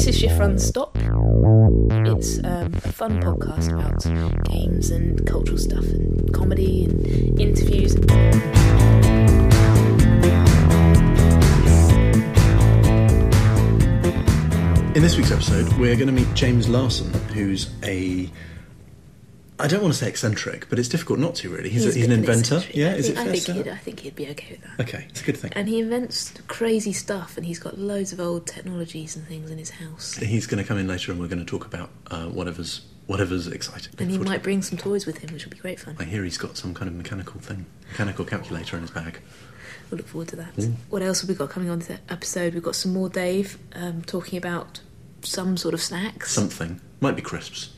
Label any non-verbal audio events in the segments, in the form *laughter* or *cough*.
This is Shift Run Stop. It's um, a fun podcast about games and cultural stuff and comedy and interviews. In this week's episode, we're going to meet James Larson, who's a. I don't want to say eccentric, but it's difficult not to really. He's, a, he's an inventor. eccentric. Yeah, I is think, it I think he'd. I think he'd be okay with that. Okay, it's a good thing. And he invents crazy stuff, and he's got loads of old technologies and things in his house. He's going to come in later, and we're going to talk about uh, whatever's whatever's exciting. And he might bring some toys with him, which will be great fun. I hear he's got some kind of mechanical thing, mechanical calculator in his bag. We'll look forward to that. Mm. What else have we got coming on this episode? We've got some more Dave um, talking about some sort of snacks. Something might be crisps.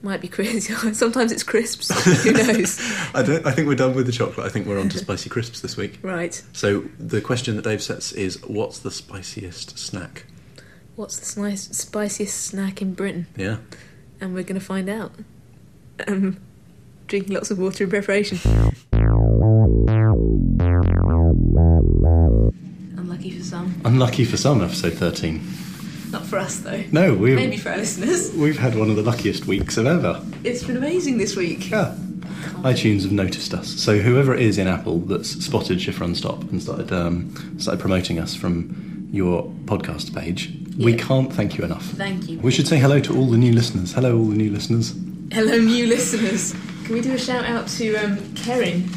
Might be crisps. *laughs* Sometimes it's crisps. Who knows? *laughs* I don't. I think we're done with the chocolate. I think we're on to spicy crisps this week. right. So the question that Dave sets is, what's the spiciest snack? What's the slice, spiciest snack in Britain? Yeah. And we're going to find out. Um, drinking lots of water in preparation. Unlucky for some. Unlucky for some, episode thirteen. Not for us, though. No, we've Maybe for our listeners. we've had one of the luckiest weeks of ever. It's been amazing this week. Yeah. iTunes have noticed us. So whoever it is in Apple that's spotted Shift Run Stop and started um, started promoting us from your podcast page, we can't thank you enough. Thank you. We should say hello to all the new listeners. Hello, all the new listeners. Hello, new listeners. Can we do a shout out to um, Kerin?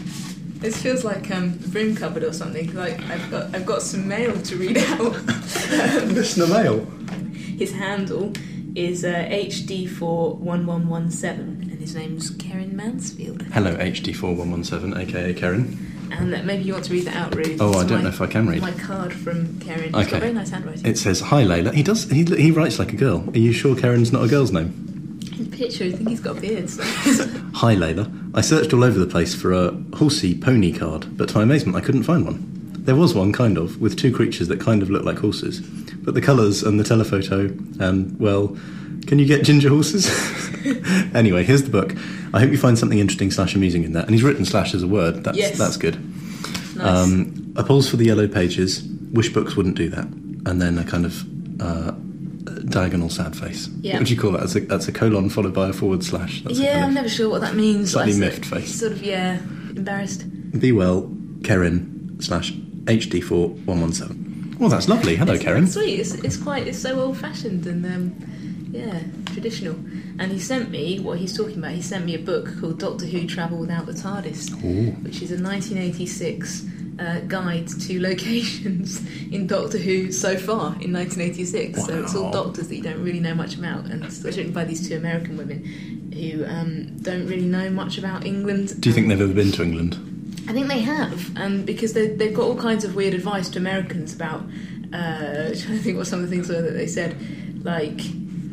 This feels like um, a broom cupboard or something. Like I've got, I've got some mail to read *laughs* out. *laughs* Listener mail. His handle is uh, HD41117, and his name's Karen Mansfield. Hello, HD4117, aka Karen. And that maybe you want to read that out, Ruth. Oh, It's I don't my- know if I can read. My card from Kerin. It's Okay. got very nice handwriting. It says, "Hi Leila." He does. He, he writes like a girl. Are you sure Karen's not a girl's name? Picture, I think he's got a beard. So. *laughs* Hi Leila. I searched all over the place for a horsey pony card, but to my amazement, I couldn't find one. There was one, kind of, with two creatures that kind of looked like horses, but the colours and the telephoto, and well, can you get ginger horses? *laughs* anyway, here's the book. I hope you find something interesting slash amusing in that. And he's written slash as a word. That's Yes. that's good. nice. Um, applause for the yellow pages. Wish books wouldn't do that. And then a kind of uh, diagonal sad face. Yeah. What would you call that? That's a, that's a colon followed by a forward slash. That's yeah, kind I'm never sure what that means. Slightly miffed face. Sort of, yeah, embarrassed. Be well, Karen slash HD4117. Well, that's lovely. Hello, It's Karen. sweet. It's, it's quite it's so old fashioned and um, yeah, traditional. And he sent me what he's talking about. He sent me a book called Doctor Who Travel Without the TARDIS, Ooh. which is a 1986 uh, guide to locations *laughs* in Doctor Who so far in 1986. So it's all doctors that you don't really know much about, and it's written by these two American women who um, don't really know much about England. Do you think they've ever been to England? I think they have, and because they, they've got all kinds of weird advice to Americans about. Uh, *laughs* trying to think what some of the things were that they said, like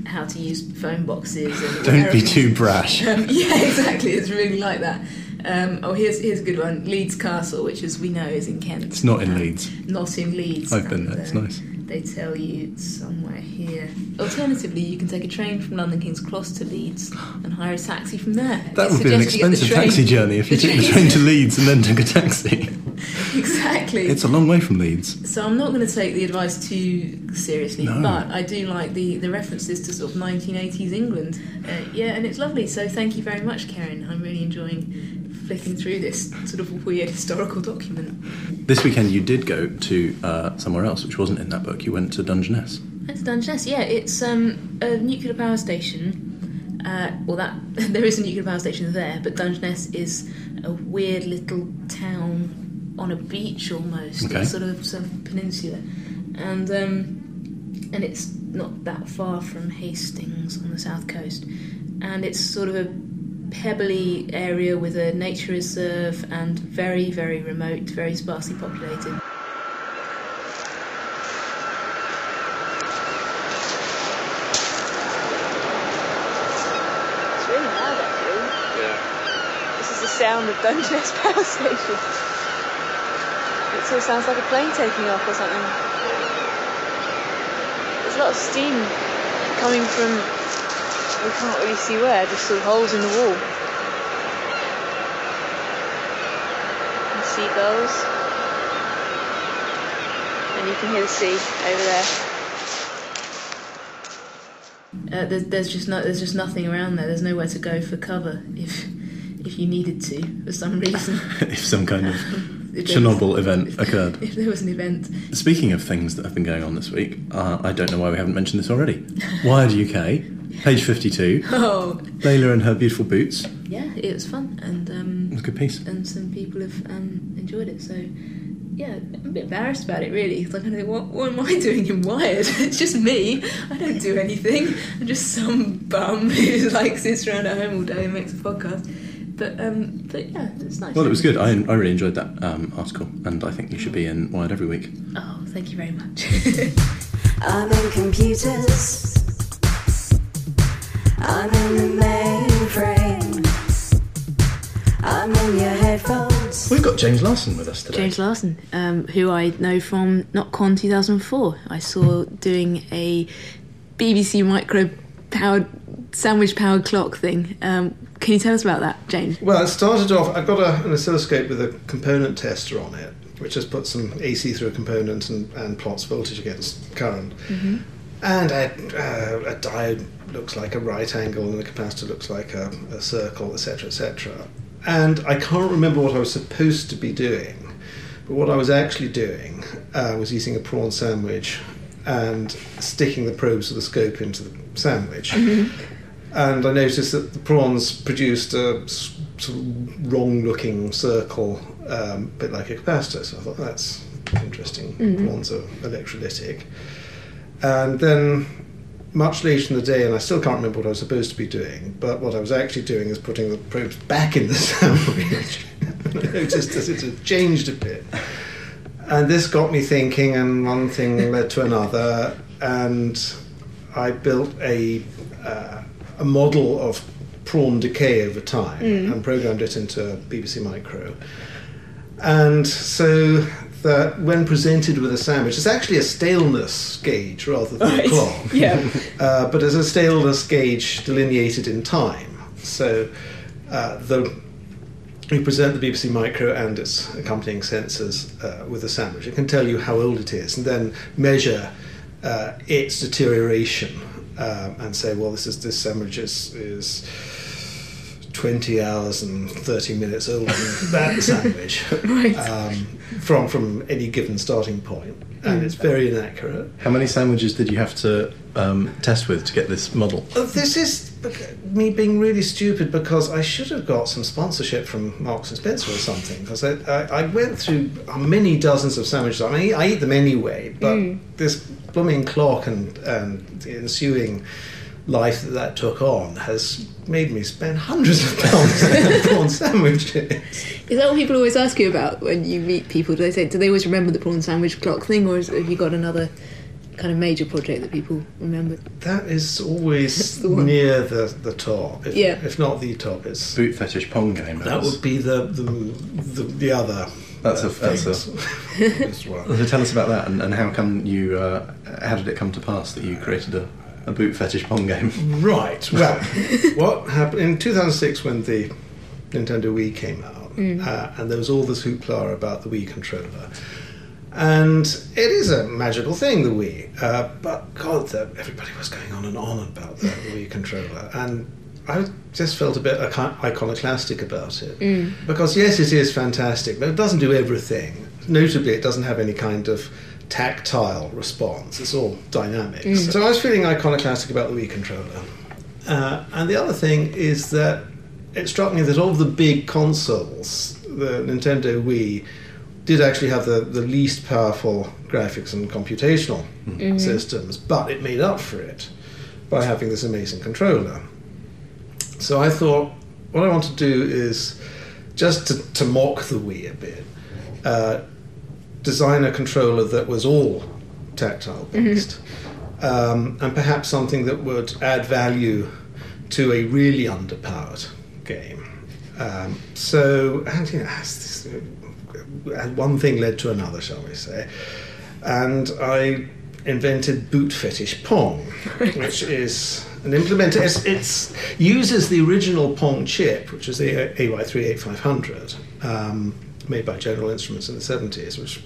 how to use phone boxes. And Don't be too brash. *laughs* Um, yeah, exactly. It's really like that. Um, oh, here's here's a good one. Leeds Castle, which as we know is in Kent. It's not in Um, Leeds. Not in Leeds. I've been there. It's uh, nice. They tell you it's somewhere here. Alternatively, you can take a train from London King's Cross to Leeds and hire a taxi from there. That would be an suggest you get the expensive taxi journey if you took the train to Leeds and then took a taxi. *laughs* exactly. It's a long way from Leeds. So I'm not going to take the advice too seriously, No. but I do like the, the references to sort of 1980s England. Uh, yeah, and it's lovely. So thank you very much, Karen. I'm really enjoying flicking through this sort of weird historical document. This weekend you did go to uh, somewhere else, which wasn't in that book. You went to Dungeness. That's Dungeness. Yeah, it's um, a nuclear power station. Uh, well, that *laughs* there is a nuclear power station there, but Dungeness is a weird little town on a beach almost, Okay. Sort of sort of peninsula, and um, and it's not that far from Hastings on the south coast, and it's sort of a pebbly area with a nature reserve and very very remote, very sparsely populated. It's really loud actually. Yeah. This is the sound of Dungeness Power Station. It sort of sounds like a plane taking off or something. There's a lot of steam coming from, we can't really see where, just sort of holes in the wall. And seagulls. And you can hear the sea over there. Uh, there's, there's just no, there's just nothing around there. There's nowhere to go for cover if if you needed to for some reason. *laughs* if some kind of *laughs* If there was- Chernobyl event occurred. *laughs* If there was an event. Speaking of things that have been going on this week, uh, I don't know why we haven't mentioned this already. Wired UK, page 52, Oh, Leila and her beautiful boots. yeah, it was fun, and It um, was a good piece. and some people have um, enjoyed it. So, yeah, I'm a bit embarrassed about it really. It's like, I think, what, what am I *laughs* doing in Wired? *laughs* it's just me. I don't do anything. I'm just some bum *laughs* who like sits around at home all day and makes a podcast. But um, but yeah, it's nice. Well, it was good. I, I really enjoyed that um, article, and I think you should be in Wired every week. Oh, thank you very much. I'm in computers. I'm in the mainframe. I'm in your headphones. We've got James Larson with us today. James Larson, um, who I know from NotCon 2004. I saw doing a BBC micro powered sandwich powered clock thing. Um, can you tell us about that, James? Well, it started off. I've got a, an oscilloscope with a component tester on it, which just puts some AC through a component and, and plots voltage against current. And a, uh, a diode looks like a right angle, and the capacitor looks like a, a circle, etc., etc. And I can't remember what I was supposed to be doing, but what I was actually doing uh, was eating a prawn sandwich and sticking the probes of the scope into the sandwich and I noticed that the prawns produced a sort of wrong-looking circle, um, a bit like a capacitor. So I thought that's interesting. Prawns are electrolytic. And then, much later in the day, and I still can't remember what I was supposed to be doing, but what I was actually doing is putting the probes back in the *laughs* sandwich. *laughs* I noticed that it had changed a bit. And this got me thinking, and one thing led to another, and I built a uh, a model of prawn decay over time and programmed it into a BBC Micro. And so that when presented with a sandwich, it's actually a staleness gauge rather than a clock. *laughs* Yeah. *laughs* Uh, but as a staleness gauge delineated in time. So uh, the we present the BBC Micro and its accompanying sensors uh, with a sandwich. It can tell you how old it is and then measure uh, its deterioration um, and say, well, this is this sandwich is, is 20 hours and 30 minutes older than *laughs* that sandwich Right. um, from, from any given starting point. And it's very inaccurate. How many sandwiches did you have to um, test with to get this model? Uh, This is me being really stupid because I should have got some sponsorship from Marks and Spencer or something. Because I, I, I went through many dozens of sandwiches. I mean, I eat them anyway, but this blooming clock and and the ensuing life that that took on has made me spend hundreds of pounds on *laughs* prawn sandwiches. Is that what people always ask you about when you meet people? Do they say, do they always remember the prawn sandwich clock thing, or is, have you got another kind of major project that people remember? That is always *laughs* the near the, the top. If, Yeah. if not the top, it's Boot fetish pong game. That would be the the, the, the other. That's uh, a- that's a- famous- *laughs* So tell us about that, and, and how come you? Uh, how did it come to pass that you created a, a boot fetish pong game? Right. Well, *laughs* what happened in 2006 when the Nintendo Wii came out, uh, and there was all this hoopla about the Wii controller. And it is a magical thing, the Wii. Uh, but God, the, everybody was going on and on about the, the *laughs* Wii controller, and I just felt a bit iconoclastic about it. Because yes, it is fantastic, but it doesn't do everything. Notably, it doesn't have any kind of tactile response. It's all dynamic. So I was feeling iconoclastic about the Wii controller. Uh, and the other thing is that it struck me that of the big consoles, the Nintendo Wii did actually have the, the least powerful graphics and computational systems, but it made up for it by having this amazing controller. So I thought, what I want to do is just to, to mock the Wii a bit, uh, design a controller that was all tactile based, um, and perhaps something that would add value to a really underpowered game. Um, so, and you know, this, uh, one thing led to another, shall we say, and I invented Boot Fetish Pong, *laughs* which is an implementer. It's, it's uses the original Pong chip, which is the AY38500, um, made by General Instruments in the 70s, which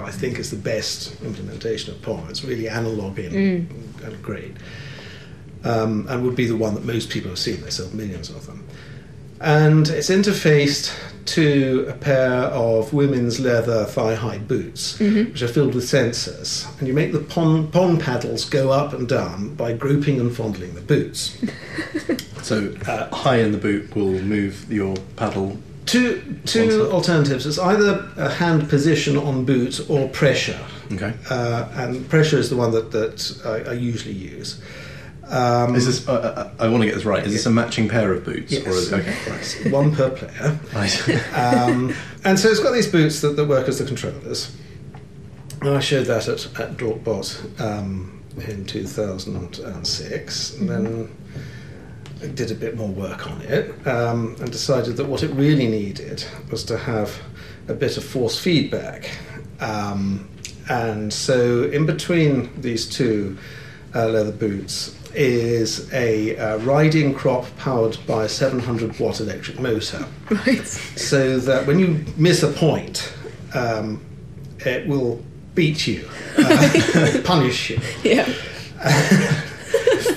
I think is the best implementation of Pong. It's really analog in and great. um, and would be the one that most people have seen. They sell millions of them. And it's interfaced to a pair of women's leather thigh high boots, which are filled with sensors. And you make the pond, pond paddles go up and down by groping and fondling the boots. *laughs* So uh, high in the boot will move your paddle. Two, One two side. alternatives. It's either a hand position on boot or pressure. Okay. Uh, and pressure is the one that, that I, I usually use. Um, Is this? Uh, uh, I want to get this right. Is this a matching pair of boots? Yes. Or is, okay. Right. *laughs* one per player. right. *laughs* Um, and so it's got these boots that, that work as the controllers. And I showed that at, at Dorkbot um, in 2006. And then I did a bit more work on it um, and decided that what it really needed was to have a bit of force feedback. Um, and so, in between these two uh, leather boots is a uh, riding crop powered by a 700 watt electric motor *laughs* Right. so that when you miss a point, um, it will beat you, uh, *laughs* punish you. Yeah. *laughs*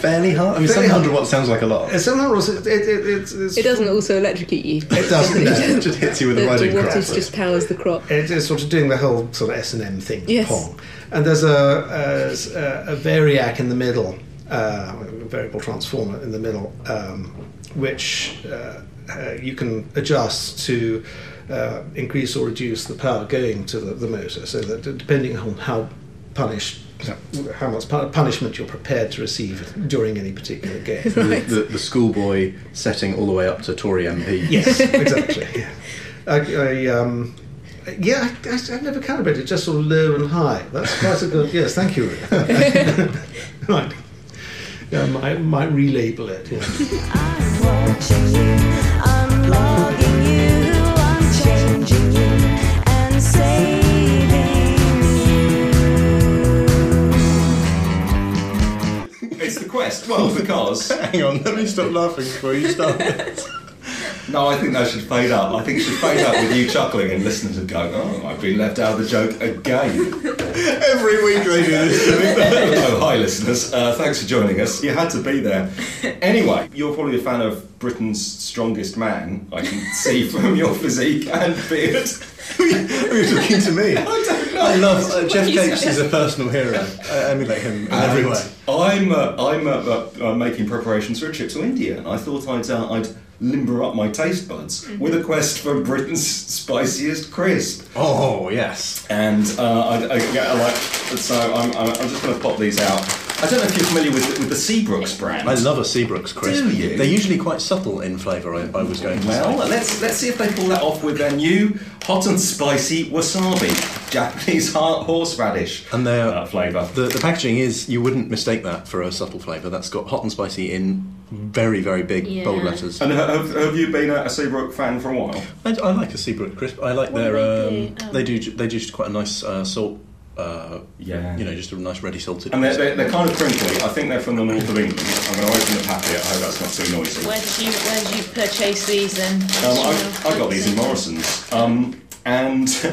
Fairly hard. I mean, Fairly 700 watts sounds like a lot. And sometimes it, it, it, it's, it's, It doesn't also electrocute you. It doesn't. no. It just hits you with The, a riding the crop. wattage just powers the crop. It is sort of doing the whole sort of S and M thing, Yes. Pong. And there's a, a, a variac in the middle, uh, a variable transformer in the middle, um, which uh, uh, you can adjust to uh, increase or reduce the power going to the, the motor, so that depending on how punished, how much punishment you're prepared to receive during any particular game. *laughs* The, the, the schoolboy setting all the way up to Tory MP. Yes, *laughs* exactly. Yeah, I, I, um, yeah, I, I, I've never calibrated, just sort of low and high. That's quite a good. Yes, thank you. *laughs* right. Yeah, I might, might relabel it. Yeah. Well, because *laughs* Hang on, let me stop laughing before you start. *laughs* no, I think that should fade up. I think it should fade up with you chuckling and listeners would go, "Oh, I've been left out of the joke again." *laughs* Every week they do this. oh, hi, listeners. Uh, thanks for joining us. You had to be there. Anyway, you're probably a fan of Britain's strongest man. I can see from your physique and beard. Who are you talking to me? I don't know. I love uh, Geoff you Capes is a *laughs* personal hero. I emulate him in every way. I'm uh, I'm uh, uh, uh, making preparations for a trip to India, and I thought I'd uh, I'd limber up my taste buds with a quest for Britain's spiciest crisp. Oh yes. And uh, I, I, yeah, I like so I'm, I'm I'm just going to pop these out. I don't know if you're familiar with with the Seabrooks brand. I love a Seabrooks crisp. Do you? They're usually quite subtle in flavour. I, I was going to Well, say. let's let's see if they pull that off with their new hot and spicy wasabi, Japanese ha- horseradish And they're uh, flavour. The, the packaging is you wouldn't mistake that for a subtle flavour. That's got hot and spicy in very very big Yeah. bold letters. And have, have you been a, a Seabrook fan for a while? I, I like a Seabrook crisp. I like What their. They, um, do? Um, they do. They do just quite a nice uh, salt. Uh, Yeah. You know, just a nice ready salted. And they're, they're, they're kind of crinkly. I think they're from the north of England. I'm going to open the packet. I hope that's not too noisy. Where did you Where did you purchase these then? Um, I, I got these in Morrison's. Um, and *laughs*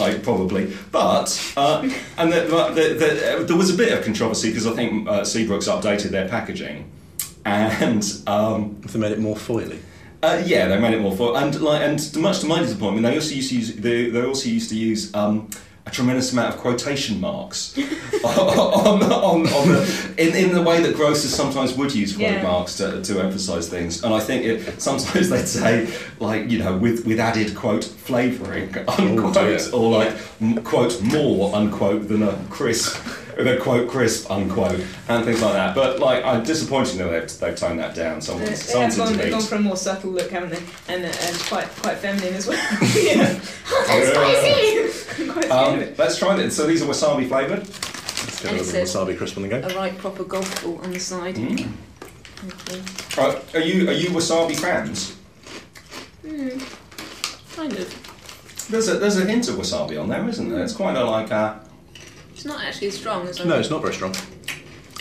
I probably, but uh, and the, the, the, there was a bit of controversy because I think uh, Seabrooks updated their packaging, and um, If they made it more foily. uh, yeah, they made it more fun. And like, and much to my disappointment, they also used to use they, they also used to use um, a tremendous amount of quotation marks *laughs* on, on, on the in, in the way that grocers sometimes would use quote Yeah. marks to, to emphasise things. And I think it, sometimes they'd say like you know with with added quote flavouring oh, unquote dear. or like m- quote more unquote than a crisp. Than a quote crisp unquote and things like that, but like I'm disappointed that they've, they've toned that down. Someone, They someone's have gone, they've gone for a more subtle look, haven't they? And, uh, and quite quite feminine as well. *laughs* yeah. Hot and spicy. *laughs* quite Um, let's try it. So these are wasabi flavoured. Let's get And a it little says- wasabi crisp on the go. A right proper golf ball on the side. Mm. Thank you. Uh, are you are you wasabi fans? Kind of. There's a there's a hint of wasabi on there, isn't there? It's quite a like a. It's not actually as strong as I No, it's not very strong.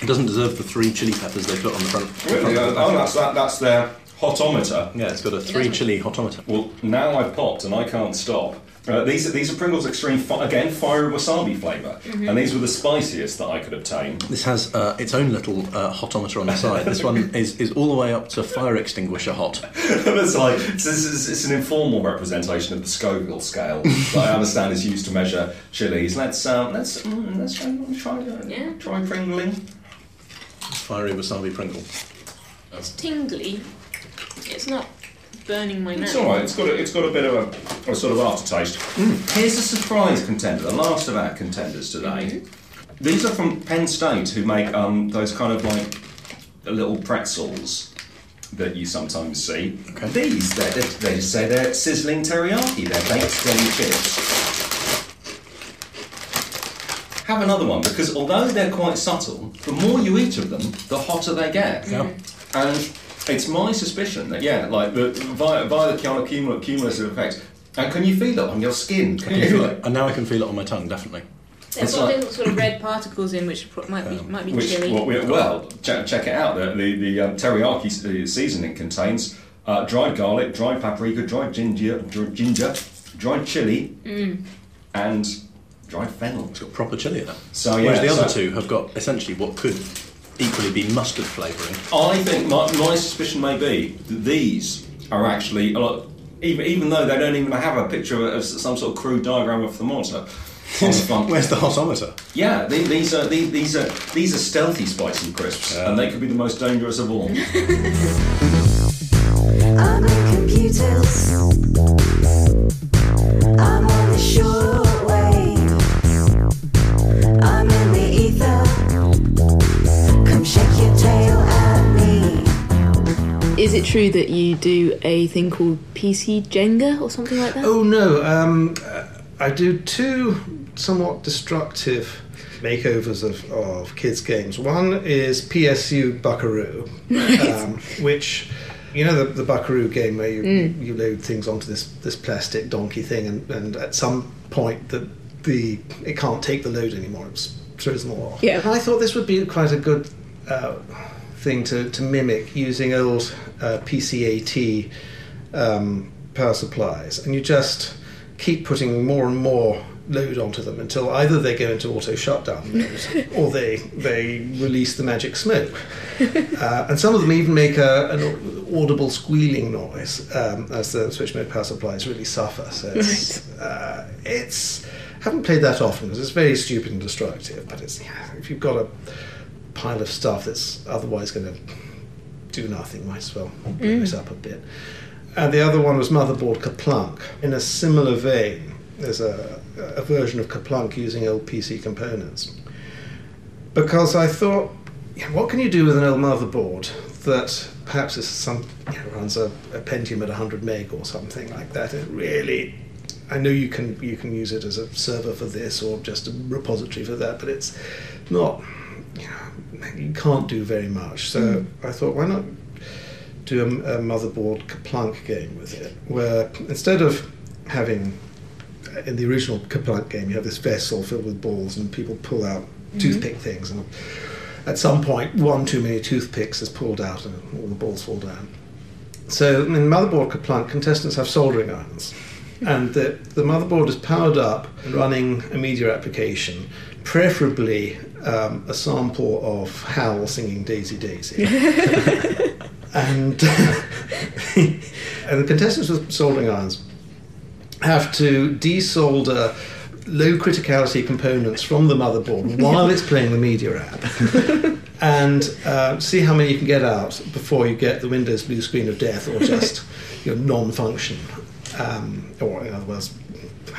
It doesn't deserve the three chili peppers they put on the front. Really? front of Oh, that's that. That's their hotometer. Yeah, it's got a three chili hotometer. Well, now I've popped and I can't stop. Uh, these are these are Pringles Extreme fi- again fiery wasabi flavour, and these were the spiciest that I could obtain. This has uh, its own little uh, hotometer on the side. This one *laughs* is, is all the way up to fire extinguisher hot. *laughs* it's like it's, it's, it's an informal representation of the Scoville scale *laughs* that I understand is used to measure chilies. Let's um, let's mm, let's try try uh, Yeah. try pringling. Fiery wasabi Pringle. It's tingly. It's not burning my mouth. It's all right. It's got a, it's got a bit of a, a sort of aftertaste. Mm. Here's a surprise contender, the last of our contenders today. Mm-hmm. These are from Penn State, who make um, those kind of like little pretzels that you sometimes see. Okay. These, they they just say they're sizzling teriyaki. They're baked deli chips. Have another one because although they're quite subtle, the more you eat of them, the hotter they get. Yeah. Mm-hmm. And it's my suspicion that yeah, like the via, via the kind of cumul- cumulative effects. And can you feel it on your skin? Can you *laughs* feel it? And now I can feel it on my tongue, definitely. They've It's got like- little sort of red particles in which pro- might be might be Which, chili. well, we- well check, check it out. The, the, the um, teriyaki s- uh, seasoning contains uh, dried garlic, dried paprika, dried ginger, dr- ginger, dried chili, Mm. and dried fennel. It's got proper chili in it. So, yeah, Whereas the other so- two have got essentially what could equally be mustard flavouring. I think my, my suspicion may be that these are actually a lot, even even though they don't even have a picture of some sort of crude diagram of thermometer the front. *laughs* Where's the hotometer? Yeah, the- these are these, these are these are stealthy spicy crisps, Yeah. and they could be the most dangerous of all. *laughs* it true that you do a thing called PC Jenga or something like that? Oh no, um, uh, I do two somewhat destructive makeovers of, of kids' games. One is PSU Buckaroo, *laughs* um, which you know the, the Buckaroo game where you, you load things onto this this plastic donkey thing, and, and at some point the the it can't take the load anymore. It throws them all off. Yeah. And I thought this would be quite a good. Uh, thing to, to mimic using old uh, PCAT um, power supplies, and you just keep putting more and more load onto them until either they go into auto shutdown mode *laughs* or they they release the magic smoke. Uh, and some of them even make a, an audible squealing noise um, as the switch mode power supplies really suffer. So it's, uh, it's haven't played that often because it's very stupid and destructive. But it's yeah, if you've got a pile of stuff that's otherwise going to do nothing, might as well mm. blow it up a bit. And the other one was Motherboard KerPlunk. In a similar vein, there's a, a version of KerPlunk using old PC components. Because I thought, yeah, what can you do with an old motherboard that perhaps is some you know, runs a, a Pentium at 100 meg or something like that? It really, I know you can you can use it as a server for this or just a repository for that, but it's not. You, can't do very much. So mm. I thought, why not do a, a motherboard KerPlunk game with it, where instead of having in the original KerPlunk game, you have this vessel filled with balls, and people pull out mm-hmm. toothpick things, and at some point, one too many toothpicks is pulled out, and all the balls fall down. So in Motherboard KerPlunk, contestants have soldering irons, and the, the motherboard is powered up and running a media application, preferably um, a sample of Hal singing Daisy Daisy. *laughs* and, *laughs* and the contestants with soldering irons have to desolder low criticality components from the motherboard *laughs* while it's playing the media app and uh, see how many you can get out before you get the Windows blue screen of death or just you know, non-function um, or in other words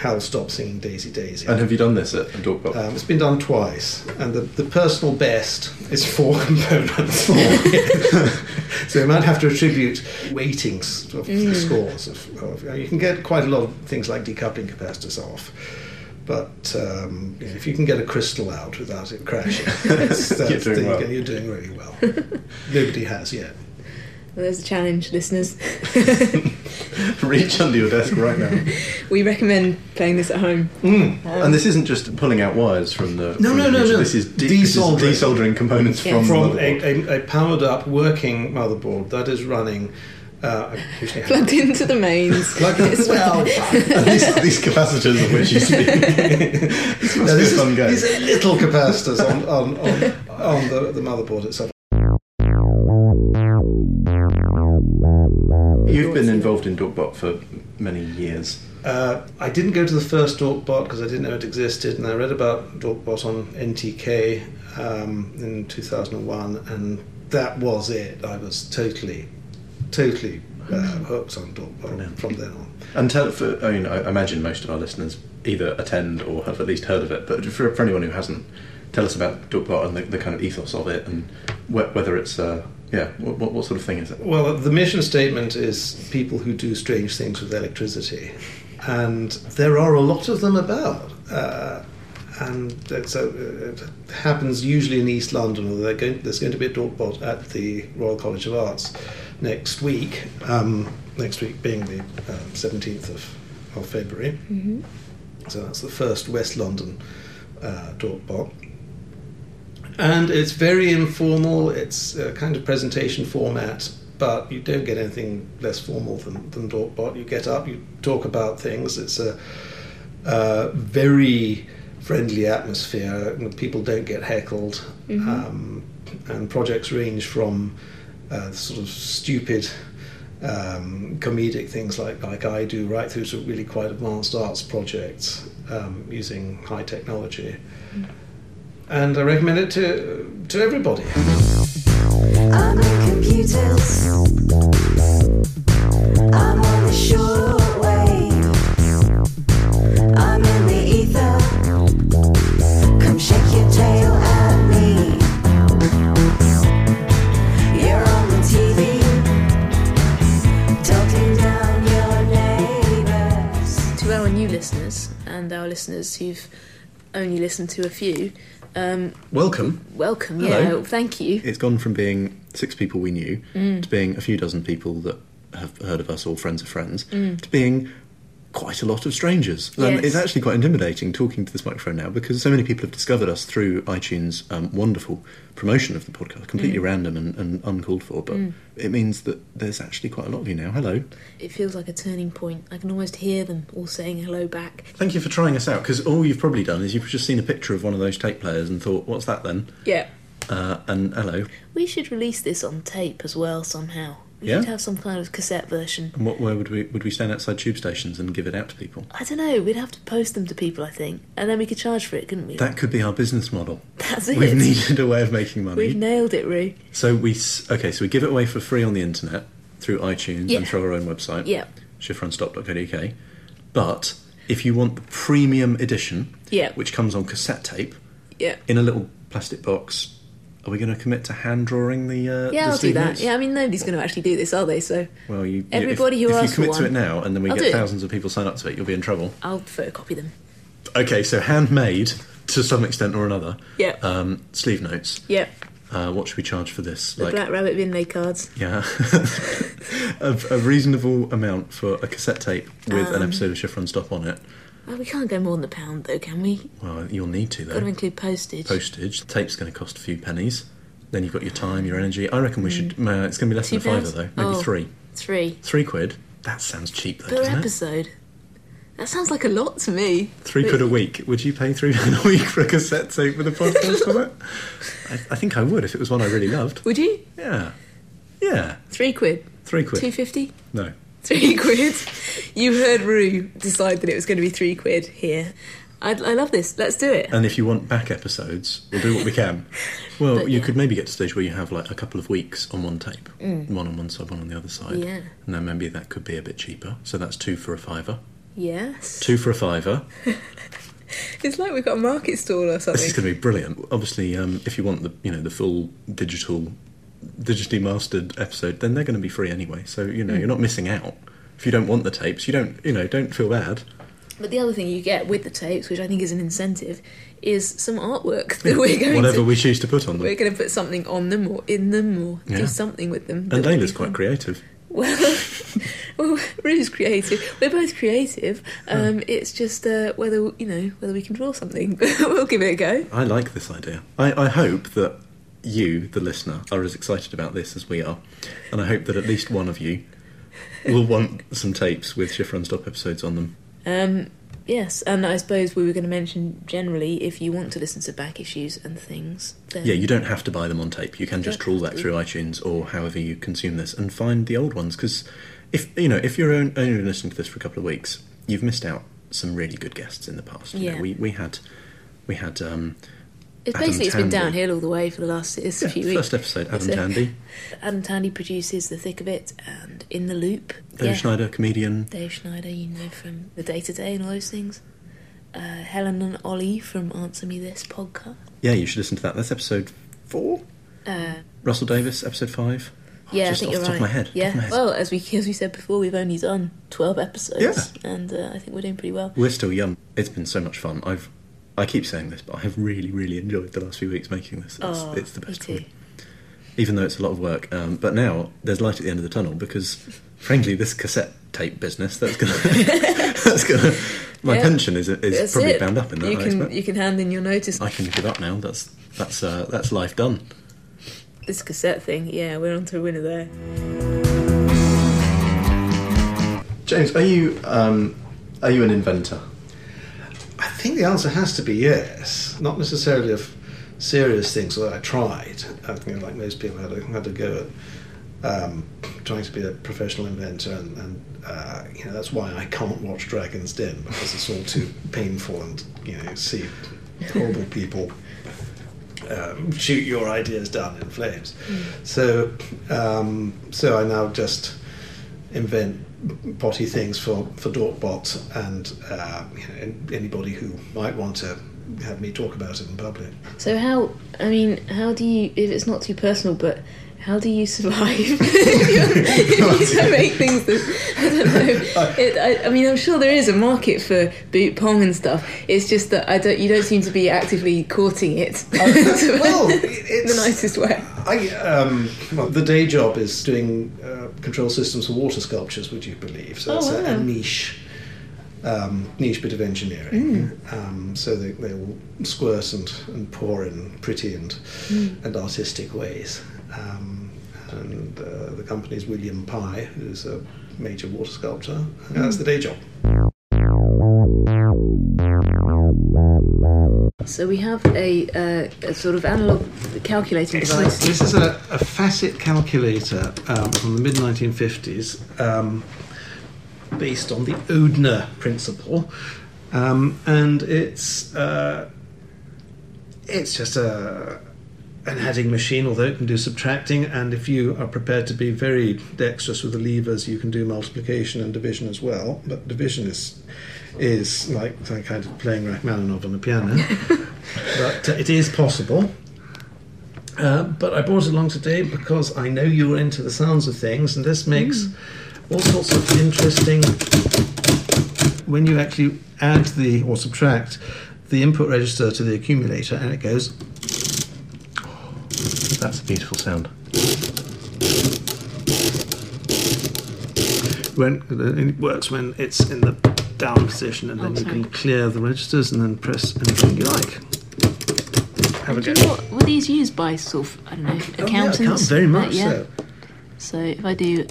Hal stop singing Daisy Daisy And have you done this at Dorkbot? um, it's been done twice, and the, the personal best is four *laughs* components. *laughs* so you might have to attribute weightings of the scores. Of, of, you can get quite a lot of things like decoupling capacitors off. But um, you know, if you can get a crystal out without it crashing, *laughs* that's, that's doing the- well. you're doing really well. Nobody has yet. Well, there's a challenge, listeners. *laughs* Reach under your desk right now. *laughs* we recommend playing this at home. and this isn't just pulling out wires from the. No, from no, the no, no. This is, de- this is Desoldering. desoldering components Yes. from, from a, a, a powered up working motherboard that is running Uh, I usually have Plugged into the mains. *laughs* Plug in, well, And these, these capacitors of which you speak. this must no, be this a fun is, game. these are little capacitors on, on, on, on the, the motherboard itself. You've been involved in DorkBot for many years. Uh, I didn't go to the first Dorkbot because I didn't know it existed, and I read about Dorkbot on NTK um, in 2001, and that was it. I was totally, totally uh, hooked on Dorkbot from then on. And tell, for, I mean, I imagine most of our listeners either attend or have at least heard of it. But for, for anyone who hasn't, tell us about DorkBot and the, the kind of ethos of it, and wh- whether it's, uh, yeah, what, what, what sort of thing is it? Well, the mission statement is people who do strange things with electricity, and there are a lot of them about. Uh, and it's, uh, it happens usually in East London, or they're going, there's going to be a Dorkbot at the Royal College of Arts next week. Um, next week being the um, 17th of, of February. So that's the first West London uh, Dorkbot. And it's very informal, it's a kind of presentation format, but you don't get anything less formal than, than Dorkbot. You get up, you talk about things, it's a, uh very friendly atmosphere, people don't get heckled, um, and projects range from uh, sort of stupid um, comedic things like, like I do, right through to really quite advanced arts projects um, using high technology. And I recommend it to, to everybody. I'm in computers. I'm on the short wave. I'm in the ether. Come shake your tail at me. You're on the TV. Talking down your neighbors. to our new listeners and our listeners who've only listened to a few, um, Welcome. welcome. Hello. Yeah, thank you. It's gone from being six people we knew Mm. to being a few dozen people that have heard of us or friends of friends Mm. to being quite a lot of strangers. And Yes. it's actually quite intimidating talking to this microphone now because so many people have discovered us through iTunes' um, wonderful promotion of the podcast, completely Mm. random and, and uncalled for. But it means that there's actually quite a lot of you now. Hello. It feels like a turning point. I can almost hear them all saying hello back. Thank you for trying us out because all you've probably done is you've just seen a picture of one of those tape players and thought, what's that then? Yeah. Uh, and hello. We should release this on tape as well somehow. We Yeah? should have some kind of cassette version. And what, where would we would we stand outside tube stations and give it out to people? I don't know. We'd have to post them to people, I think, and then we could charge for it, couldn't we? That could be our business model. That's it. We've needed a way of making money. We've nailed it, Roo. so we okay, so we give it away for free on the internet through iTunes Yeah. and through our own website, Yeah. shiftrunstop.co.uk. But if you want the premium edition, Yeah. which comes on cassette tape Yeah. in a little plastic box, are we going to commit to hand drawing the? Uh, Yeah, the I'll do that. notes? Yeah, I mean, nobody's going to actually do this, are they? So Well, you, Everybody if, who if asks you commit to one, it now, and then we I'll get do it. thousands of people sign up to it, you'll be in trouble. I'll photocopy them. Okay, so handmade to some extent or another. Yeah. Um, sleeve notes. Yeah. Uh, what should we charge for this? The Black Rabbit Vinlay cards. Yeah, *laughs* a, a reasonable amount for a cassette tape with Um, an episode of Shift Run Stop on it. Well, we can't go more than a pound, though, can we? Well, you'll need to though. Got to include postage. Postage. The tape's going to cost a few pennies. Then you've got your time, your energy. I reckon we should. Uh, it's going to be less Mm. Two than a fiver though. Maybe Oh. three. Three Three quid. That sounds cheap though, per doesn't it? episode. That sounds like a lot to me. Three quid a week. Would you pay three *laughs* quid a week for a cassette tape with a podcast on it? *laughs* I, I think I would if it was one I really loved. Would you? Yeah. Yeah. Three quid. Three quid. Two fifty. No. Three *laughs* quid. You heard Roo decide that it was going to be three quid here. I, I love this. Let's do it. And if you want back episodes, we'll do what we can. Well, But, you yeah. could maybe get to a stage where you have like a couple of weeks on one tape, one on one side, one on the other side. Mm. Yeah. And then maybe that could be a bit cheaper. So that's two for a fiver. Yes. Two for a fiver. *laughs* It's like we've got a market stall or something. This is something. going to be brilliant. Obviously, um, if you want the you know the full digital, digitally mastered episode, then they're going to be free anyway. So you Mm. know you're not missing out. If you don't want the tapes, you don't you know don't feel bad. But the other thing you get with the tapes, which I think is an incentive, is some artwork that we're going Whatever to. we choose to put on them. We're going to put something on them or in them or Yeah. do something with them. And that will Dayla's be quite creative. Well, *laughs* well, Roo's creative. We're both creative. Um, It's just uh, whether you know whether we can draw something. *laughs* we'll give it a go. I like this idea. I, I hope that you, the listener, are as excited about this as we are, and I hope that at least one of you will want some tapes with Shift Run Stop episodes on them. Um, yes, and I suppose we were going to mention generally if you want to listen to back issues and things. Then Yeah, you don't have to buy them on tape. You can just trawl that through iTunes or however you consume this and find the old ones. Because if you know, if you're only listening to this for a couple of weeks, you've missed out some really good guests in the past. You know, Yeah. we we had we had um, It's Adam basically it's been downhill all the way for the last it's yeah, few weeks. first episode Adam So- Tandy, *laughs* Adam Tandy produces The Thick of It and In the Loop. Dave Yeah. Schneider, comedian. Dave Schneider, you know from The Day Today and all those things. Uh, Helen and Ollie from Answer Me This podcast. Yeah, you should listen to that. That's episode four. Uh, Russell Davies, episode five. yeah, just I think off you're right. head. Yeah, head. well, as we as we said before, we've only done twelve episodes, Yeah. and uh, I think we're doing pretty well. We're still young. It's been so much fun. I've I keep saying this, but I have really, really enjoyed the last few weeks making this. It's, oh, it's the best too. one. even though it's a lot of work. Um, but now there's light at the end of the tunnel because, frankly, this cassette tape business that's gonna *laughs* that's gonna my Yeah. pension is is probably it. bound up in that. You I can expect. you can hand in your notice. I can give up now. That's that's uh, that's life done. This cassette thing, yeah, we're on to a winner there. James, are you um, are you an inventor? I think the answer has to be yes. Not necessarily of serious things that I tried. I think, like most people, had a, had a go at um, trying to be a professional inventor, and, and uh, you know that's why I can't watch Dragon's Den because it's all too *laughs* painful, and you know see horrible people um, shoot your ideas down in flames. So, um, so I now just invent potty things for for Dorkbot and uh, you know, anybody who might want to have me talk about it in public. So how? I mean, how do you? If it's not too personal, but how do you survive? if *laughs* you *laughs* don't make things that I don't know. It, I, I mean, I'm sure there is a market for boot pong and stuff. It's just that I don't. You don't seem to be actively courting it. *laughs* well, the nicest way. I, um, well, the day job is doing uh, control systems for water sculptures. Would you believe? So Oh, it's a, wow. a niche. Um, niche bit of engineering. Um, so they, they will squirt and, and pour in pretty and and artistic ways. Um, and uh, the company is William Pye, who's a major water sculptor. And That's the day job. So we have a, uh, a sort of analog calculating It's a- device. this is a, a Facit calculator um, from the mid 1950s, um, based on the Odhner principle, um, and it's uh, it's just a an adding machine, although it can do subtracting. And if you are prepared to be very dexterous with the levers, you can do multiplication and division as well. But division is is like like kind of playing Rachmaninoff on the piano, *laughs* but uh, it is possible. Uh, but I brought it along today because I know you're into the sounds of things, and this makes all sorts of interesting. When you actually add the or subtract the input register to the accumulator, and it goes. That's a beautiful sound. When it works when it's in the down position, and then Oh, you sorry. can clear the registers and then press anything you like. Have a go. you know what, were these used by sort of I don't know Oh, yeah, accountants? account- very Uh, much yeah. so. So if I do,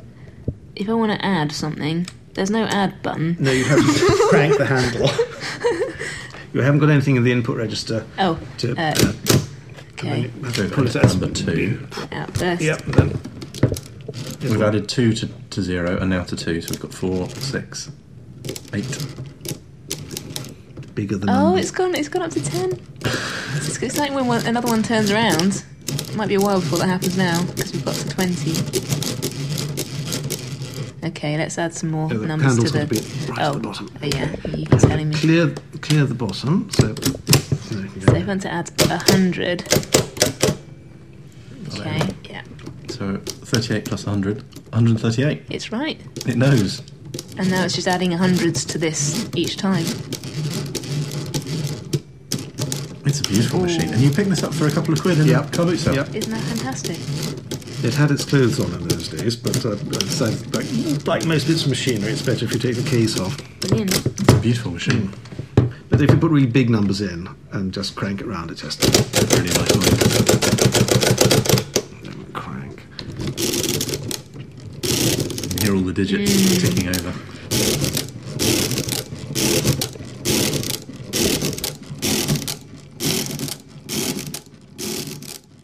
if I want to add something, there's no add button. No, you have to *laughs* crank the handle. *laughs* you haven't got anything in the input register Oh, to. uh, uh, okay. So Pull it that's out. number two. Out first. Yep. Then We've added two to, to zero and now to two, so we've got four, six, eight. bigger than. Oh, it's gone. It's gone up to ten. It's, it's like when one, another one turns around. It might be a while before that happens now because we've got to twenty. Okay, let's add some more numbers to the. be right oh, at the oh, bottom. oh, yeah, you can telling me. Clear, clear the bottom. So. So. I want to add a hundred. Okay, yeah, So 38 plus 100, 138. it's right. It knows. And now it's just adding hundreds to this each time. It's a beautiful Ooh. machine. And you pick this up for a couple of quid in Yep. a car boot. Yep. Isn't that fantastic? It had its clothes on in those days, but uh, so, like, like most bits of machinery, it's better if you take the case off. Brilliant. It's a beautiful machine. But if you put really big numbers in and just crank it round, it just Really nice noise. crank. You hear all the digits ticking over.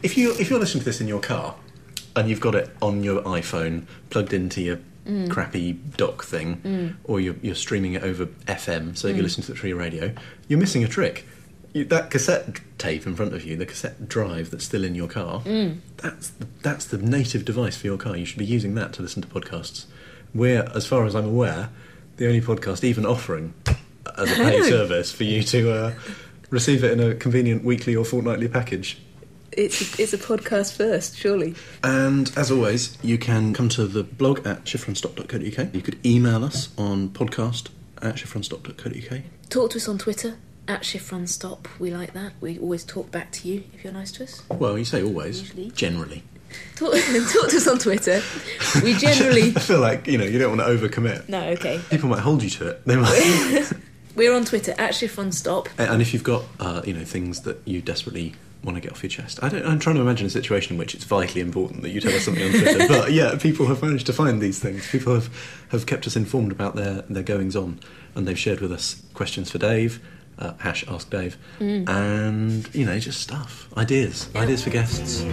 If you if you're listening to this in your car and you've got it on your iPhone plugged into your mm. crappy dock thing, mm. or you're, you're streaming it over FM, so you're mm. listening to it through your radio, you're missing a trick. You, that cassette tape in front of you, the cassette drive that's still in your car, that's the, that's the native device for your car. You should be using that to listen to podcasts. We're, as far as I'm aware, the only podcast even offering as a paid *laughs* service for you to uh, receive it in a convenient weekly or fortnightly package. It's a, it's a podcast first, surely. And as always, you can come to the blog at shiftrunstop.co.uk. You could email us on podcast at shiftrunstop.co.uk. Talk to us on Twitter at Shift Run Stop. We like that. We always talk back to you if you're nice to us. Well, you say always, Usually. generally. Talk, *laughs* talk to us on Twitter. We generally. I *laughs* feel like, you know, you don't want to overcommit. No, okay. People might hold you to it. They might. *laughs* We're on Twitter at Shift Stop. and if you've got, uh, you know, things that you desperately want to get off your chest. I don't, I'm trying to imagine a situation in which it's vitally important that you tell us something on Twitter. but yeah, people have managed to find these things. People have, have kept us informed about their, their goings on, and they've shared with us questions for Dave, uh, hash Ask Dave, and you know, just stuff, ideas, ideas for guests.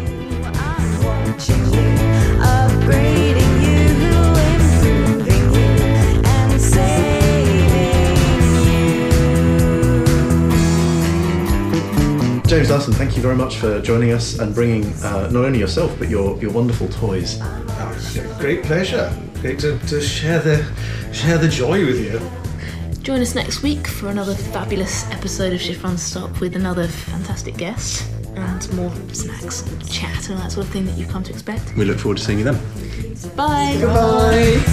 James Larson, thank you very much for joining us and bringing uh, not only yourself but your, your wonderful toys. Oh, great pleasure. Great to, to share the share the joy with you. Join us next week for another fabulous episode of Shift Run Stop with another fantastic guest and more snacks and chat and all that sort of thing that you've come to expect. We look forward to seeing you then. Bye. Bye.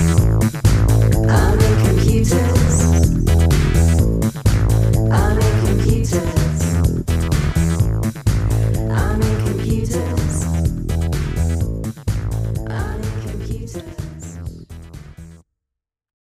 I'm in computers.